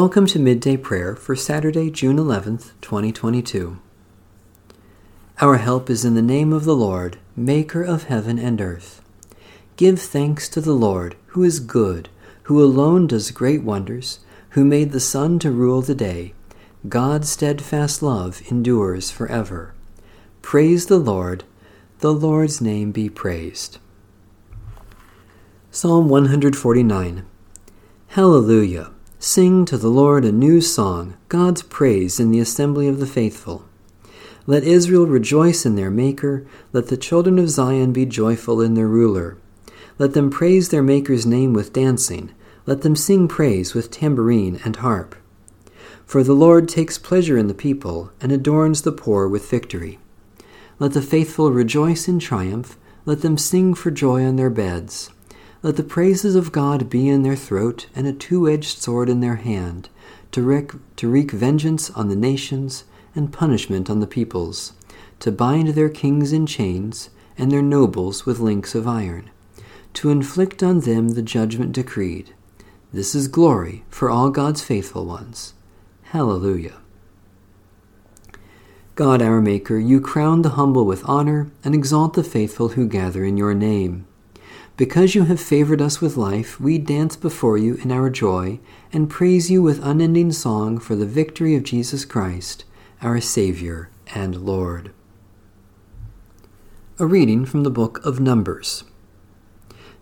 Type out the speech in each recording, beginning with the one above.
Welcome to Midday Prayer for Saturday, June 11th, 2022. Our help is in the name of the Lord, Maker of heaven and earth. Give thanks to the Lord, who is good, who alone does great wonders, who made the sun to rule the day. God's steadfast love endures forever. Praise the Lord, the Lord's name be praised. Psalm 149 Hallelujah! Sing to the Lord a new song, God's praise in the assembly of the faithful. Let Israel rejoice in their Maker, let the children of Zion be joyful in their ruler. Let them praise their Maker's name with dancing, let them sing praise with tambourine and harp. For the Lord takes pleasure in the people, and adorns the poor with victory. Let the faithful rejoice in triumph, let them sing for joy on their beds. Let the praises of God be in their throat and a two edged sword in their hand, to wreak, to wreak vengeance on the nations and punishment on the peoples, to bind their kings in chains and their nobles with links of iron, to inflict on them the judgment decreed. This is glory for all God's faithful ones. Hallelujah. God our Maker, you crown the humble with honor and exalt the faithful who gather in your name. Because you have favored us with life, we dance before you in our joy and praise you with unending song for the victory of Jesus Christ, our Savior and Lord. A reading from the book of Numbers.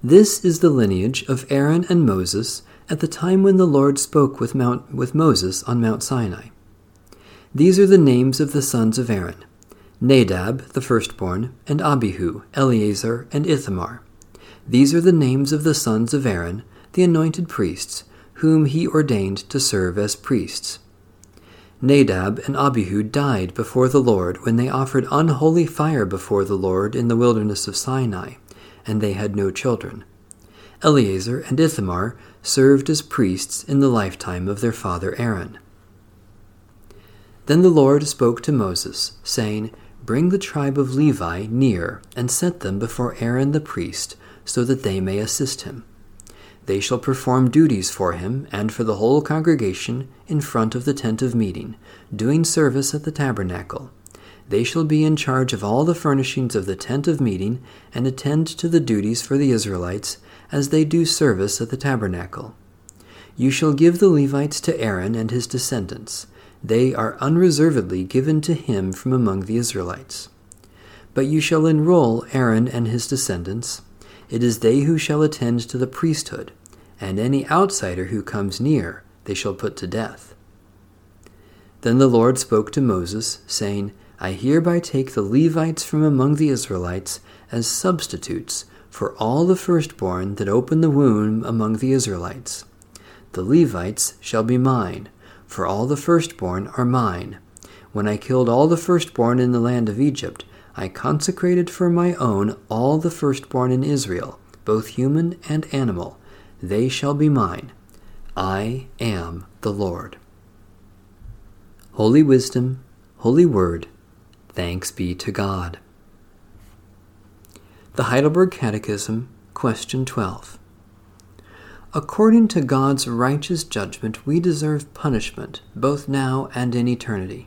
This is the lineage of Aaron and Moses at the time when the Lord spoke with, Mount, with Moses on Mount Sinai. These are the names of the sons of Aaron Nadab, the firstborn, and Abihu, Eleazar, and Ithamar. These are the names of the sons of Aaron, the anointed priests, whom he ordained to serve as priests. Nadab and Abihu died before the Lord when they offered unholy fire before the Lord in the wilderness of Sinai, and they had no children. Eleazar and Ithamar served as priests in the lifetime of their father Aaron. Then the Lord spoke to Moses, saying, Bring the tribe of Levi near, and set them before Aaron the priest so that they may assist him. They shall perform duties for him and for the whole congregation in front of the tent of meeting, doing service at the tabernacle. They shall be in charge of all the furnishings of the tent of meeting and attend to the duties for the Israelites as they do service at the tabernacle. You shall give the Levites to Aaron and his descendants. They are unreservedly given to him from among the Israelites. But you shall enroll Aaron and his descendants it is they who shall attend to the priesthood, and any outsider who comes near they shall put to death. Then the Lord spoke to Moses, saying, I hereby take the Levites from among the Israelites as substitutes for all the firstborn that open the womb among the Israelites. The Levites shall be mine, for all the firstborn are mine. When I killed all the firstborn in the land of Egypt, I consecrated for my own all the firstborn in Israel, both human and animal. They shall be mine. I am the Lord. Holy Wisdom, Holy Word, thanks be to God. The Heidelberg Catechism, Question 12. According to God's righteous judgment, we deserve punishment, both now and in eternity.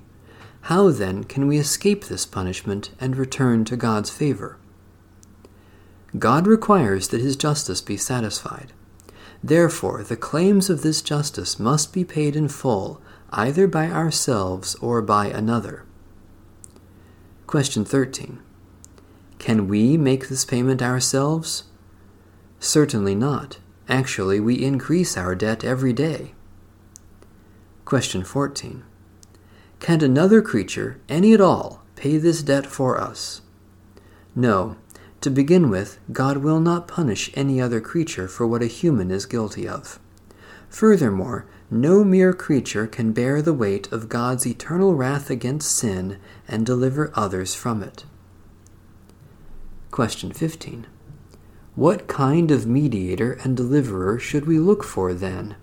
How then can we escape this punishment and return to God's favor? God requires that his justice be satisfied. Therefore, the claims of this justice must be paid in full, either by ourselves or by another. Question 13. Can we make this payment ourselves? Certainly not. Actually, we increase our debt every day. Question 14. Can another creature, any at all, pay this debt for us? No. To begin with, God will not punish any other creature for what a human is guilty of. Furthermore, no mere creature can bear the weight of God's eternal wrath against sin and deliver others from it. Question 15. What kind of mediator and deliverer should we look for then?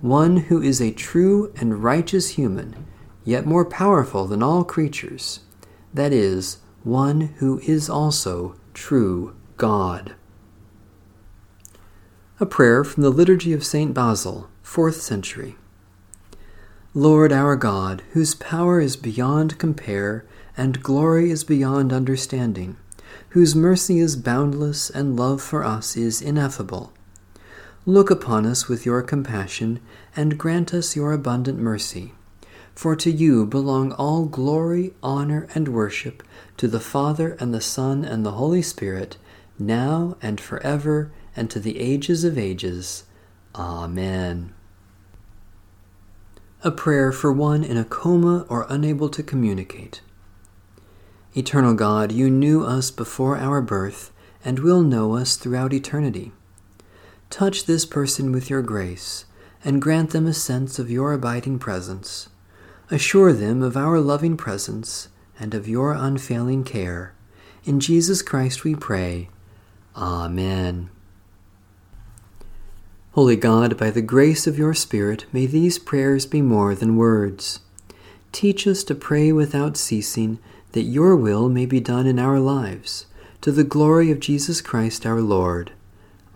One who is a true and righteous human yet more powerful than all creatures, that is, one who is also true God. A prayer from the Liturgy of St. Basil, 4th century. Lord our God, whose power is beyond compare and glory is beyond understanding, whose mercy is boundless and love for us is ineffable, look upon us with your compassion and grant us your abundant mercy. For to you belong all glory, honor, and worship, to the Father and the Son and the Holy Spirit, now and forever, and to the ages of ages. Amen. A prayer for one in a coma or unable to communicate. Eternal God, you knew us before our birth and will know us throughout eternity. Touch this person with your grace and grant them a sense of your abiding presence. Assure them of our loving presence and of your unfailing care. In Jesus Christ we pray. Amen. Holy God, by the grace of your Spirit, may these prayers be more than words. Teach us to pray without ceasing, that your will may be done in our lives, to the glory of Jesus Christ our Lord.